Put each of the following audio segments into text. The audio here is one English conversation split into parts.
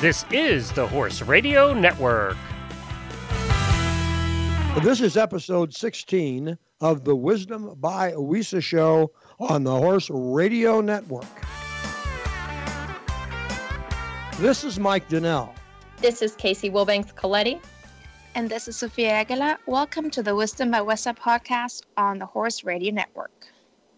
This is the Horse Radio Network. This is episode 16 of the Wisdom by WESA show on the Horse Radio Network. This is Mike Donnell. This is Casey Wilbanks Coletti. And this is Sophia Aguila. Welcome to the Wisdom by WESA podcast on the Horse Radio Network.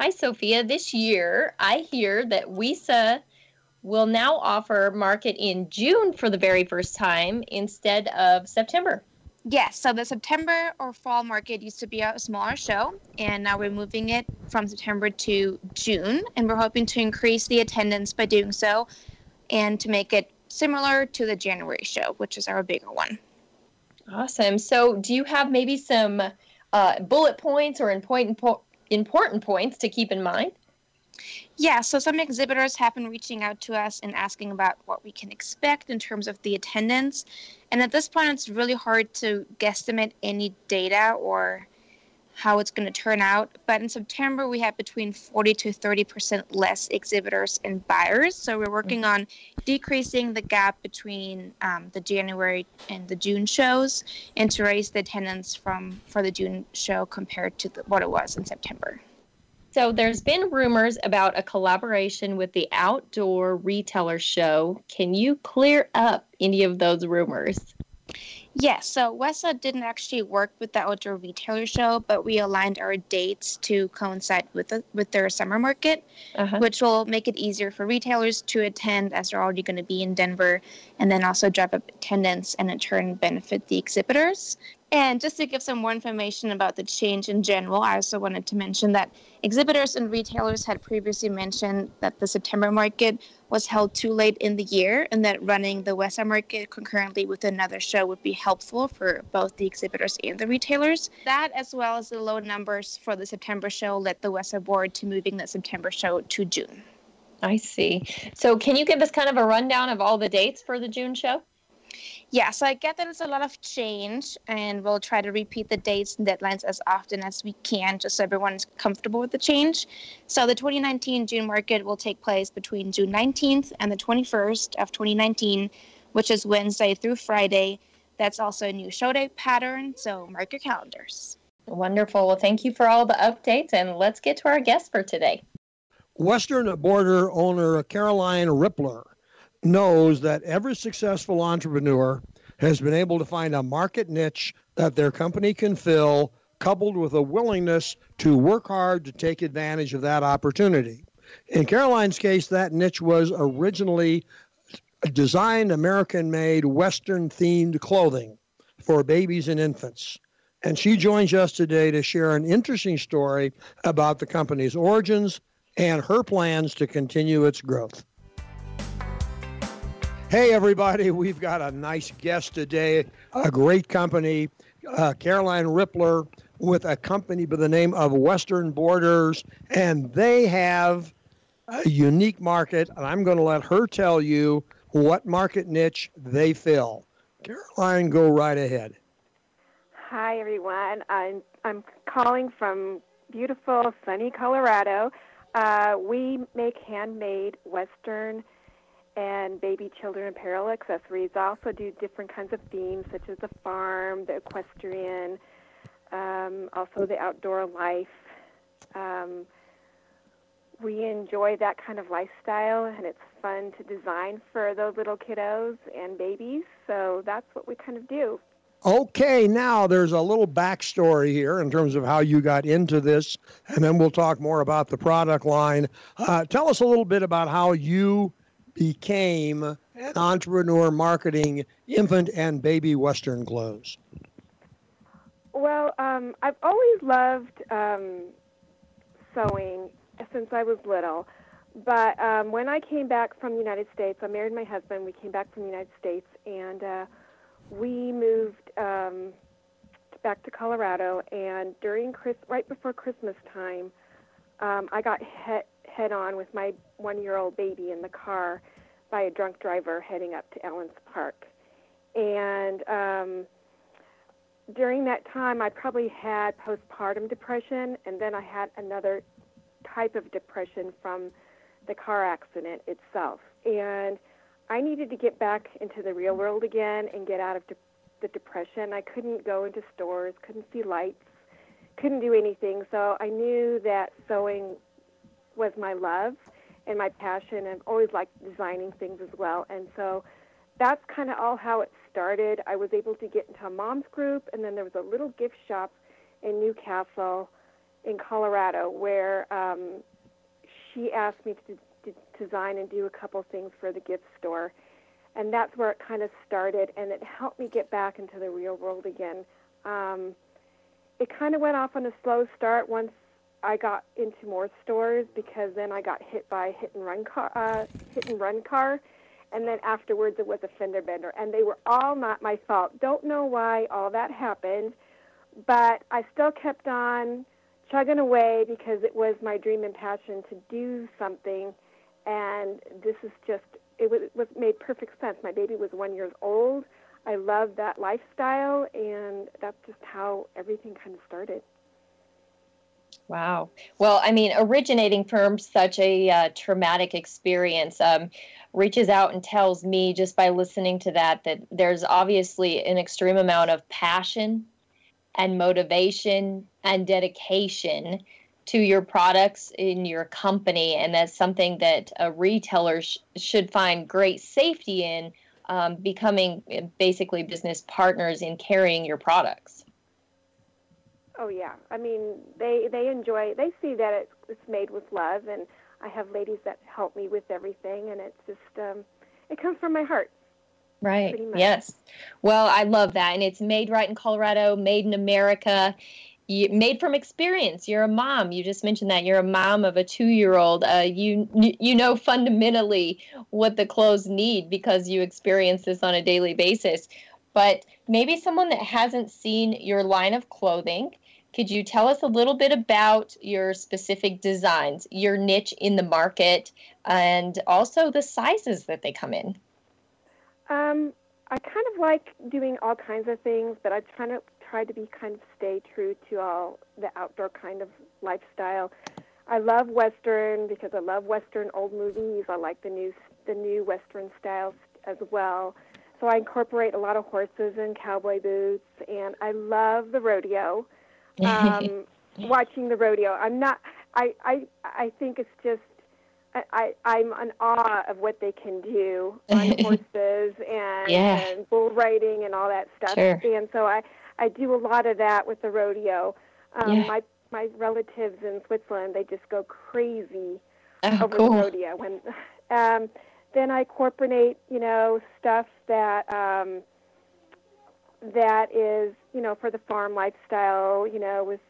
Hi, Sophia. This year, I hear that WESA will now offer market in June for the very first time instead of September. Yes, so the September or fall market used to be a smaller show, and now we're moving it from September to June, and we're hoping to increase the attendance by doing so and to make it similar to the January show, which is our bigger one. Awesome. So, do you have maybe some uh, bullet points or important po- important points to keep in mind? Yeah, so some exhibitors have been reaching out to us and asking about what we can expect in terms of the attendance. And at this point, it's really hard to guesstimate any data or how it's going to turn out. But in September, we have between 40 to 30% less exhibitors and buyers. So we're working on decreasing the gap between um, the January and the June shows and to raise the attendance from for the June show compared to the, what it was in September. So there's been rumors about a collaboration with the Outdoor Retailer Show. Can you clear up any of those rumors? Yes, so WESA didn't actually work with the Outdoor Retailer Show, but we aligned our dates to coincide with the, with their summer market, uh-huh. which will make it easier for retailers to attend as they're already going to be in Denver, and then also drive up attendance and in turn benefit the exhibitors. And just to give some more information about the change in general, I also wanted to mention that exhibitors and retailers had previously mentioned that the September market was held too late in the year and that running the West WESA market concurrently with another show would be helpful for both the exhibitors and the retailers. That, as well as the low numbers for the September show, led the West WESA board to moving the September show to June. I see. So, can you give us kind of a rundown of all the dates for the June show? Yeah, so I get that it's a lot of change, and we'll try to repeat the dates and deadlines as often as we can, just so everyone's comfortable with the change. So the 2019 June market will take place between June 19th and the 21st of 2019, which is Wednesday through Friday. That's also a new show day pattern, so mark your calendars. Wonderful. Well, thank you for all the updates, and let's get to our guest for today. Western border owner Caroline Rippler knows that every successful entrepreneur has been able to find a market niche that their company can fill, coupled with a willingness to work hard to take advantage of that opportunity. In Caroline's case, that niche was originally designed American made Western themed clothing for babies and infants. And she joins us today to share an interesting story about the company's origins and her plans to continue its growth. Hey, everybody, we've got a nice guest today, a great company, uh, Caroline Rippler, with a company by the name of Western Borders, and they have a unique market, and I'm going to let her tell you what market niche they fill. Caroline, go right ahead. Hi, everyone. I'm, I'm calling from beautiful, sunny Colorado. Uh, we make handmade Western and baby children apparel accessories. I also do different kinds of themes such as the farm, the equestrian, um, also the outdoor life. Um, we enjoy that kind of lifestyle, and it's fun to design for those little kiddos and babies. So that's what we kind of do. Okay, now there's a little backstory here in terms of how you got into this, and then we'll talk more about the product line. Uh, tell us a little bit about how you became an entrepreneur marketing infant and baby Western clothes? Well, um, I've always loved um, sewing since I was little. But um, when I came back from the United States, I married my husband. We came back from the United States, and uh, we moved um, back to Colorado, and during Chris, right before Christmas time, um, I got hit head on with my one-year-old baby in the car by a drunk driver heading up to Ellens Park, and um, during that time, I probably had postpartum depression, and then I had another type of depression from the car accident itself. And I needed to get back into the real world again and get out of de- the depression. I couldn't go into stores, couldn't see lights, couldn't do anything. So I knew that sewing was my love and my passion. I've always liked designing things as well. And so that's kind of all how it started. I was able to get into a mom's group, and then there was a little gift shop in Newcastle in Colorado where um, she asked me to, to design and do a couple things for the gift store. And that's where it kind of started, and it helped me get back into the real world again. Um, it kind of went off on a slow start once I got into more stores because then I got hit by a hit and run car, uh, hit and run car, and then afterwards it was a fender bender, and they were all not my fault. Don't know why all that happened, but I still kept on chugging away because it was my dream and passion to do something, and this is just it was, it was made perfect sense. My baby was one years old. I loved that lifestyle, and that's just how everything kind of started. Wow. Well, I mean, originating from such a uh, traumatic experience um, reaches out and tells me just by listening to that that there's obviously an extreme amount of passion and motivation and dedication to your products in your company. And that's something that a retailer sh- should find great safety in, um, becoming uh, basically business partners in carrying your products. Oh yeah, I mean they they enjoy they see that it's, it's made with love, and I have ladies that help me with everything, and it's just um, it comes from my heart. Right. Yes. Well, I love that, and it's made right in Colorado, made in America. You, made from experience. You're a mom. You just mentioned that you're a mom of a two-year-old. Uh, you you know fundamentally what the clothes need because you experience this on a daily basis. But maybe someone that hasn't seen your line of clothing could you tell us a little bit about your specific designs, your niche in the market, and also the sizes that they come in? Um, I kind of like doing all kinds of things, but I try to try to be kind of stay true to all the outdoor kind of lifestyle. I love Western because I love Western old movies. I like the new the new Western styles as well. So I incorporate a lot of horses and cowboy boots, and I love the rodeo um, watching the rodeo. I'm not. I I I think it's just. I, I'm in awe of what they can do on horses and, yeah. and bull riding and all that stuff. Sure. And so I, I do a lot of that with the rodeo. Um, yeah. My my relatives in Switzerland, they just go crazy oh, over cool. the rodeo. When um, then I incorporate, you know, stuff that um, that is, you know, for the farm lifestyle, you know, with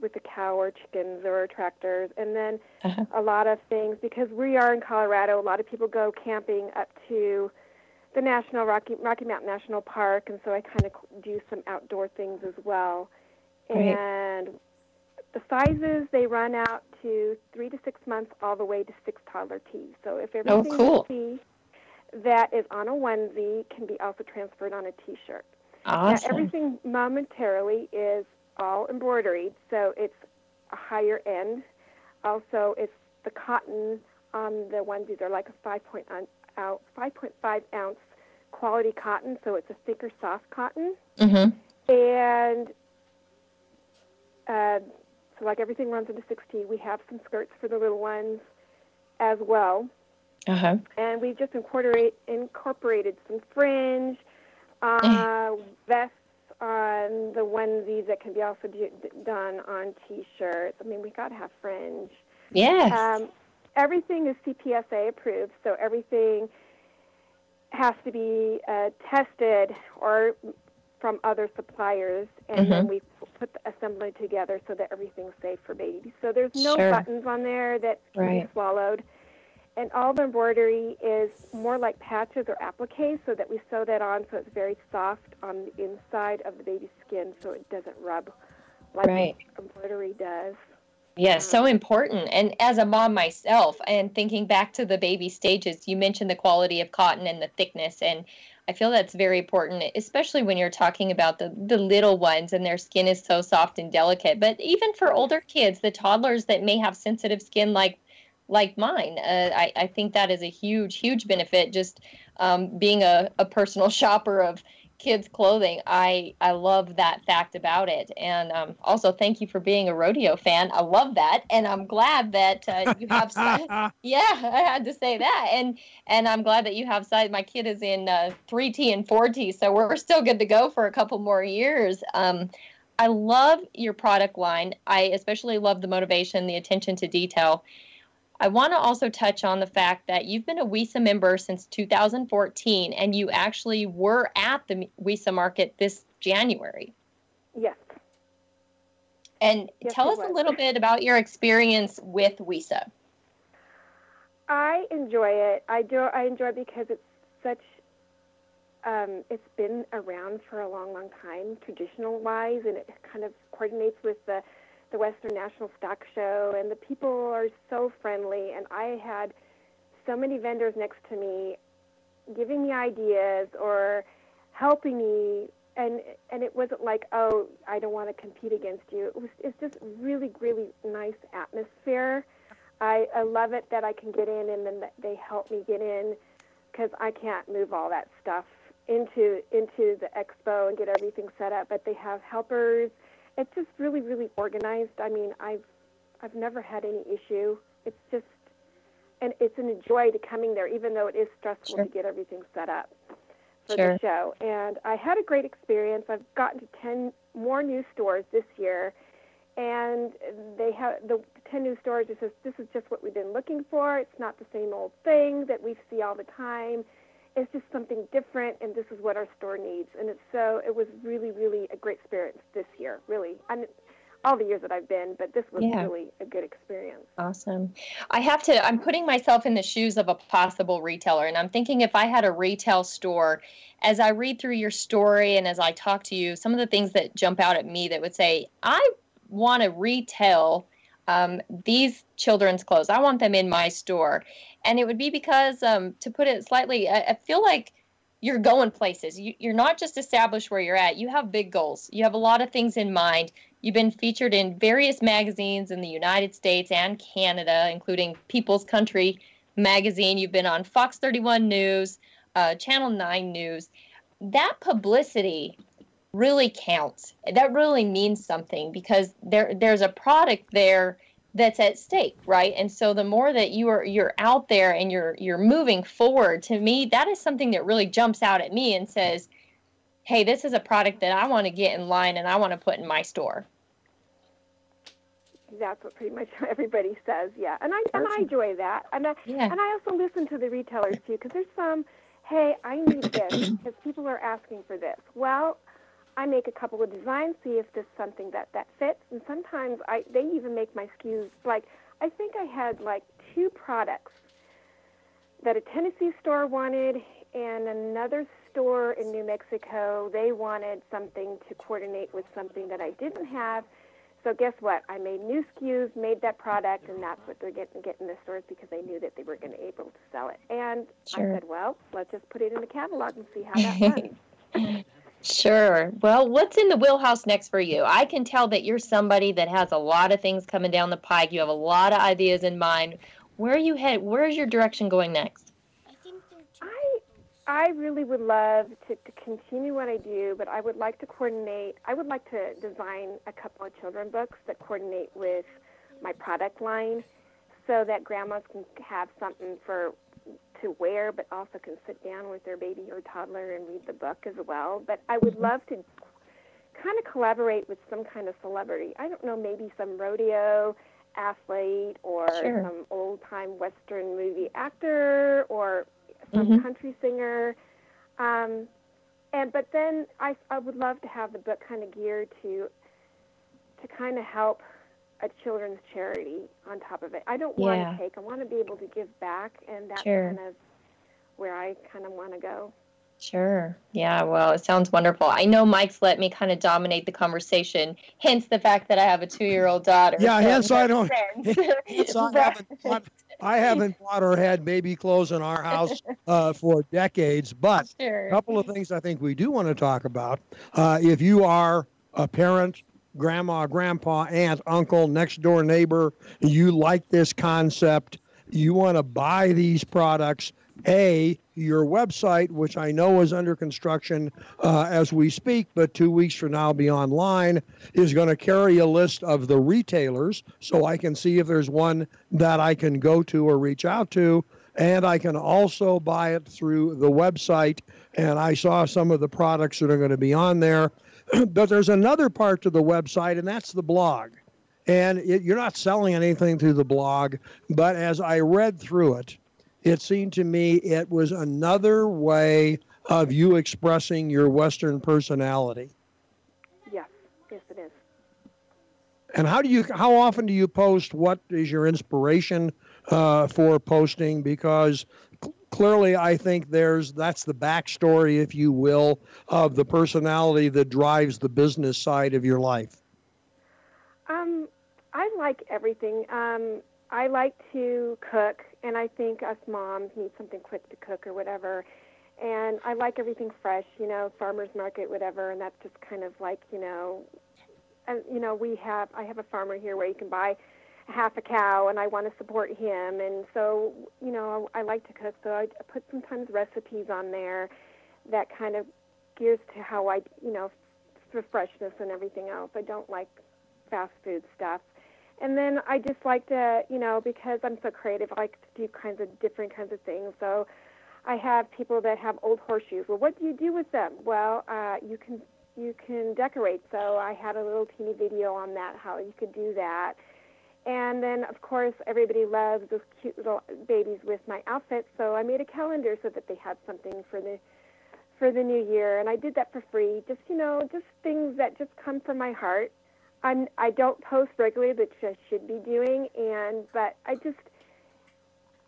with the cow or chickens or tractors, and then uh-huh. a lot of things because we are in Colorado. A lot of people go camping up to the National Rocky Rocky Mountain National Park, and so I kind of do some outdoor things as well. Right. And the sizes they run out to three to six months, all the way to six toddler tees. So if oh, everything oh, cool. you see that is on a onesie can be also transferred on a T-shirt. Awesome. Now, everything momentarily is all embroidered, so it's a higher end. Also, it's the cotton on the onesies are like a 5.5 ounce quality cotton, so it's a thicker, soft cotton. Mm-hmm. And uh, so, like everything runs into 16, we have some skirts for the little ones as well. Uh-huh. And we just incorporate, incorporated some fringe uh, vests on the onesies that can be also do, done on T-shirts. I mean, we got to have fringe. Yes. Um, everything is CPSA approved, so everything has to be uh, tested or from other suppliers, and mm-hmm. then we put the assembly together so that everything's safe for babies. So there's no sure. buttons on there that can right. be swallowed. And all the embroidery is more like patches or appliques, so that we sew that on so it's very soft on the inside of the baby's skin, so it doesn't rub like right. embroidery does. Yeah, so um, important. And as a mom myself, and thinking back to the baby stages, you mentioned the quality of cotton and the thickness. And I feel that's very important, especially when you're talking about the, the little ones and their skin is so soft and delicate. But even for older kids, the toddlers that may have sensitive skin like like mine, uh, I, I think that is a huge, huge benefit. Just um, being a, a personal shopper of kids clothing i i love that fact about it. And um, also thank you for being a rodeo fan. I love that. And i'm glad that uh, you have yeah i had to say that. And and i'm glad that you have size my kid is in uh, 3t and 4t so we're still good to go for a couple more years. Um, i love your product line. I especially love the motivation the attention to detail I want to also touch on the fact that you've been a WESA member since 2014 and you actually were at the WESA market this January. Yes. And yes, tell us was. a little bit about your experience with WESA. I enjoy it. I do. I enjoy it because it's such. Um, it's been around for a long, long time, traditional wise, and it kind of coordinates with the the Western National Stock Show, and the people are so friendly. And I had so many vendors next to me giving me ideas or helping me and and it wasn't like oh I don't want to compete against you it was it's just really really nice atmosphere I I love it that I can get in and then they help me get in because I can't move all that stuff into into the expo and get everything set up but they have helpers it's just really, really organized. I mean, I've I've never had any issue. It's just and it's an joy to coming there, even though it is stressful sure. to get everything set up for sure. the show. And I had a great experience. I've gotten to ten more new stores this year, and they have the ten new stores. It says this is just what we've been looking for. It's not the same old thing that we see all the time it's just something different and this is what our store needs and it's so it was really really a great experience this year really and all the years that I've been, but this was yeah. really a good experience. Awesome. I have to, I'm putting myself in the shoes of a possible retailer, and I'm thinking if I had a retail store, as I read through your story and as I talk to you, some of the things that jump out at me that would say, I want to retail um, these children's clothes. I want them in my store and it would be because, um, to put it slightly, I, I feel like you're going places. You, you're not just established where you're at. You have big goals. You have a lot of things in mind. You've been featured in various magazines in the United States and Canada, including People's Country magazine. You've been on Fox 31 News, uh, Channel 9 News. That publicity really counts. That really means something because there there's a product there that's at stake right? And so the more that you are you're out there and you're you're moving forward to me that is something that really jumps out at me and says hey this is a product that i want to get in line and i want to put in my store. That's what pretty much everybody says yeah. And i and i enjoy that. And I, yeah. and i also listen to the retailers too because there's some hey i need this because people are asking for this. Well I make a couple of designs, see if there's something that that fits, and sometimes I they even make my SKUs like I think I had like two products that a Tennessee store wanted and another store in New Mexico they wanted something to coordinate with something that I didn't have. So guess what? I made new SKUs, made that product, and that's what they're getting getting the stores because they knew that they were going to be able to sell it. And sure. I said, well, let's just put it in the catalog and see how that runs. Sure. Well, what's in the wheelhouse next for you? I can tell that you're somebody that has a lot of things coming down the pike. You have a lot of ideas in mind. Where are you head? Where's your direction going next? I I really would love to, to continue what I do, but I would like to coordinate. I would like to design a couple of children books that coordinate with my product line, so that grandmas can have something for to wear, but also can sit down with their baby or toddler and read the book as well. But I would mm-hmm. love to kind of collaborate with some kind of celebrity. I don't know, maybe some rodeo athlete or sure. some old time Western movie actor or some mm-hmm. country singer. Um, and but then I, I would love to have the book kind of geared to to kind of help a children's charity on top of it. I don't want Yeah. to take. I want to be able to give back, and that's Sure. kind of where I kind of want to go. Sure. Yeah, well, it sounds wonderful. I know Mike's let me kind of dominate the conversation, hence the fact that I have a two year old daughter. Yeah, so hence I don't- sense. Hence I haven't bought- I haven't bought or had baby clothes in our house uh, for decades, but Sure. a couple of things I think we do want to talk about. Uh, if you are a parent, grandma, grandpa, aunt, uncle, next door neighbor, you like this concept, you want to buy these products. A, your website, which I know is under construction uh, as we speak, but two weeks from now be online, is going to carry a list of the retailers so I can see if there's one that I can go to or reach out to. And I can also buy it through the website. And I saw some of the products that are going to be on there. but there's another part to the website, and that's the blog. And it, you're not selling anything through the blog, but as I read through it, it seemed to me it was another way of you expressing your Western personality. Yes, yes, it is. And how do you? How often do you post? What is your inspiration uh, for posting? Because clearly, I think there's that's the backstory, if you will, of the personality that drives the business side of your life. Um, I like everything. Um, I like to cook, and I think us moms need something quick to cook or whatever. And I like everything fresh, you know, farmers market, whatever. And that's just kind of like, you know, and you know, we have. I have a farmer here where you can buy half a cow, and I want to support him. And so, you know, I, like to cook, so I put sometimes recipes on there that kind of gears to how I, you know, for freshness and everything else. I don't like fast food stuff. And then I just like to, you know, because I'm so creative, I like to do kinds of different kinds of things. So I have people that have old horseshoes. Well, what do you do with them? Well, uh, you can you can decorate. So I had a little teeny video on that, how you could do that. And then, of course, everybody loves those cute little babies with my outfits. So I made a calendar so that they had something for the for the new year, and I did that for free. Just you know, just things that just come from my heart. I'm I don't post regularly, which I should be doing, and but I just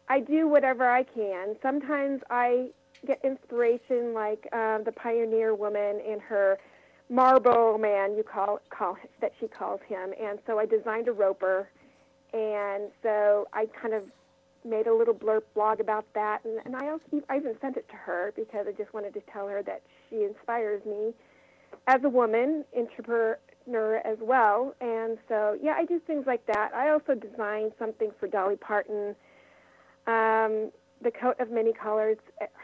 I do whatever I can. Sometimes I get inspiration, like uh, the pioneer woman and her Marlboro Man, you call call that she calls him, and so I designed a roper, and so I kind of made a little blurb blog about that, and, and I also I even sent it to her because I just wanted to tell her that she inspires me as a woman entrepreneur as well, and so yeah, I do things like that. I also designed something for Dolly Parton. Um, the coat of many colors,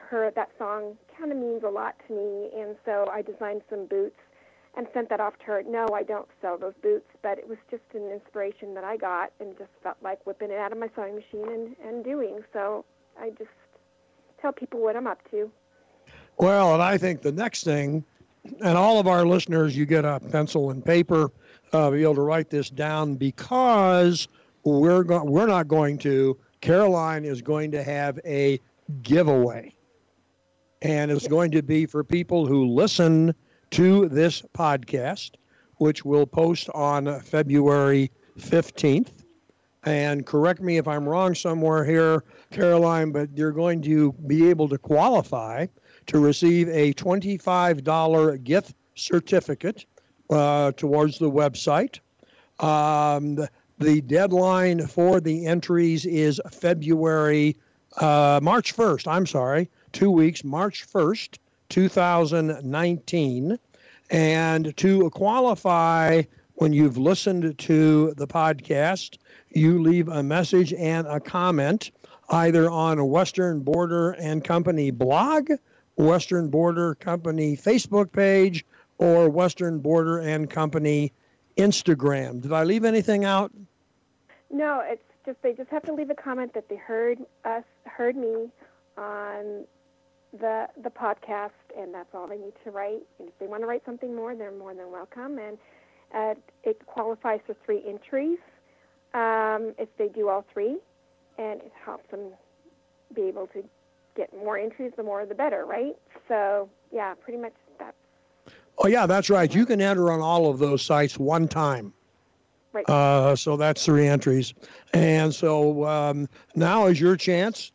her that song kind of means a lot to me, and so I designed some boots and sent that off to her. No, I don't sell those boots, but it was just an inspiration that I got and just felt like whipping it out of my sewing machine and, and doing. So I just tell people what I'm up to. Well, and I think the next thing, and all of our listeners, you get a pencil and paper, uh, be able to write this down because we're go- we're not going to. Caroline is going to have a giveaway, and it's going to be for people who listen to this podcast, which we'll post on February fifteenth. And correct me if I'm wrong somewhere here, Caroline, but you're going to be able to qualify to receive a $25 gift certificate uh, towards the website. Um, the, the deadline for the entries is February, uh, March 1st. I'm sorry, two weeks, March 1st, 2019. And to qualify, when you've listened to the podcast, you leave a message and a comment either on a Western Border and Company blog, Western Border Company Facebook page, or Western Border and Company Instagram. Did I leave anything out? No, it's just they just have to leave a comment that they heard us, heard me on the the podcast, and that's all they need to write. And if they want to write something more, they're more than welcome. And uh, it qualifies for three entries um, if they do all three, and it helps them be able to get more entries. The more, the better, right? So yeah, pretty much that. Oh, yeah, that's right. You can enter on all of those sites one time. Right. Uh, so that's three entries. And so um, now is your chance,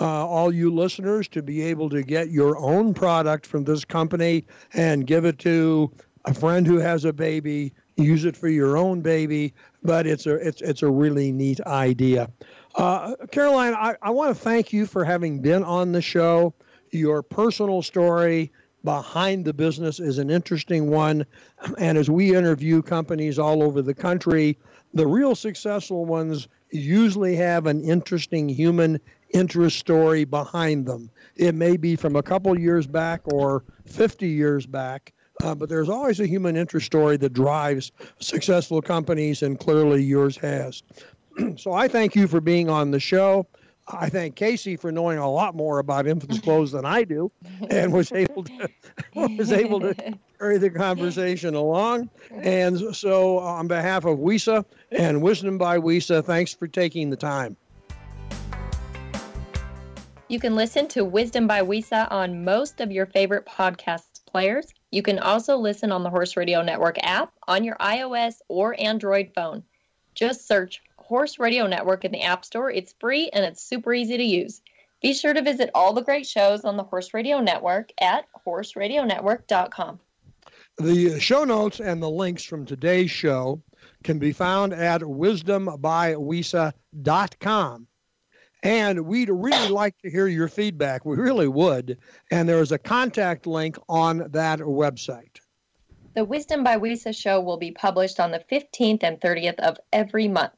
uh, all you listeners, to be able to get your own product from this company and give it to a friend who has a baby. Use it for your own baby, but it's a it's it's a really neat idea. Uh, Caroline, I, I want to thank you for having been on the show. Your personal story behind the business is an interesting one. And as we interview companies all over the country, the real successful ones usually have an interesting human interest story behind them. It may be from a couple years back or 50 years back, uh, but there's always a human interest story that drives successful companies, and clearly yours has. so I thank you for being on the show. I thank Casey for knowing a lot more about infants' clothes than I do, and was able to was able to carry the conversation along. And so, on behalf of WESA and Wisdom by WESA, thanks for taking the time. You can listen to Wisdom by WESA on most of your favorite podcast players. You can also listen on the Horse Radio Network app on your iOS or Android phone. Just search Horse Radio Network in the App Store. It's free and it's super easy to use. Be sure to visit all the great shows on the Horse Radio Network at horseradionetwork.com. The show notes and the links from today's show can be found at wisdombywisa.com. And we'd really like to hear your feedback. We really would. And there's a contact link on that website. The Wisdom by WESA show will be published on the 15th and 30th of every month.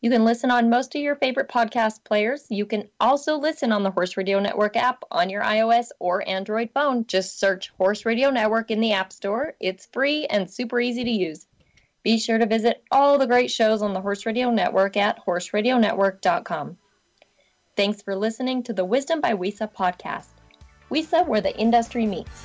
You can listen on most of your favorite podcast players. You can also listen on the Horse Radio Network app on your iOS or Android phone. Just search Horse Radio Network in the App Store. It's free and super easy to use. Be sure to visit all the great shows on the Horse Radio Network at horseradionetwork.com. Thanks for listening to the Wisdom by WESA podcast. WESA, where the industry meets.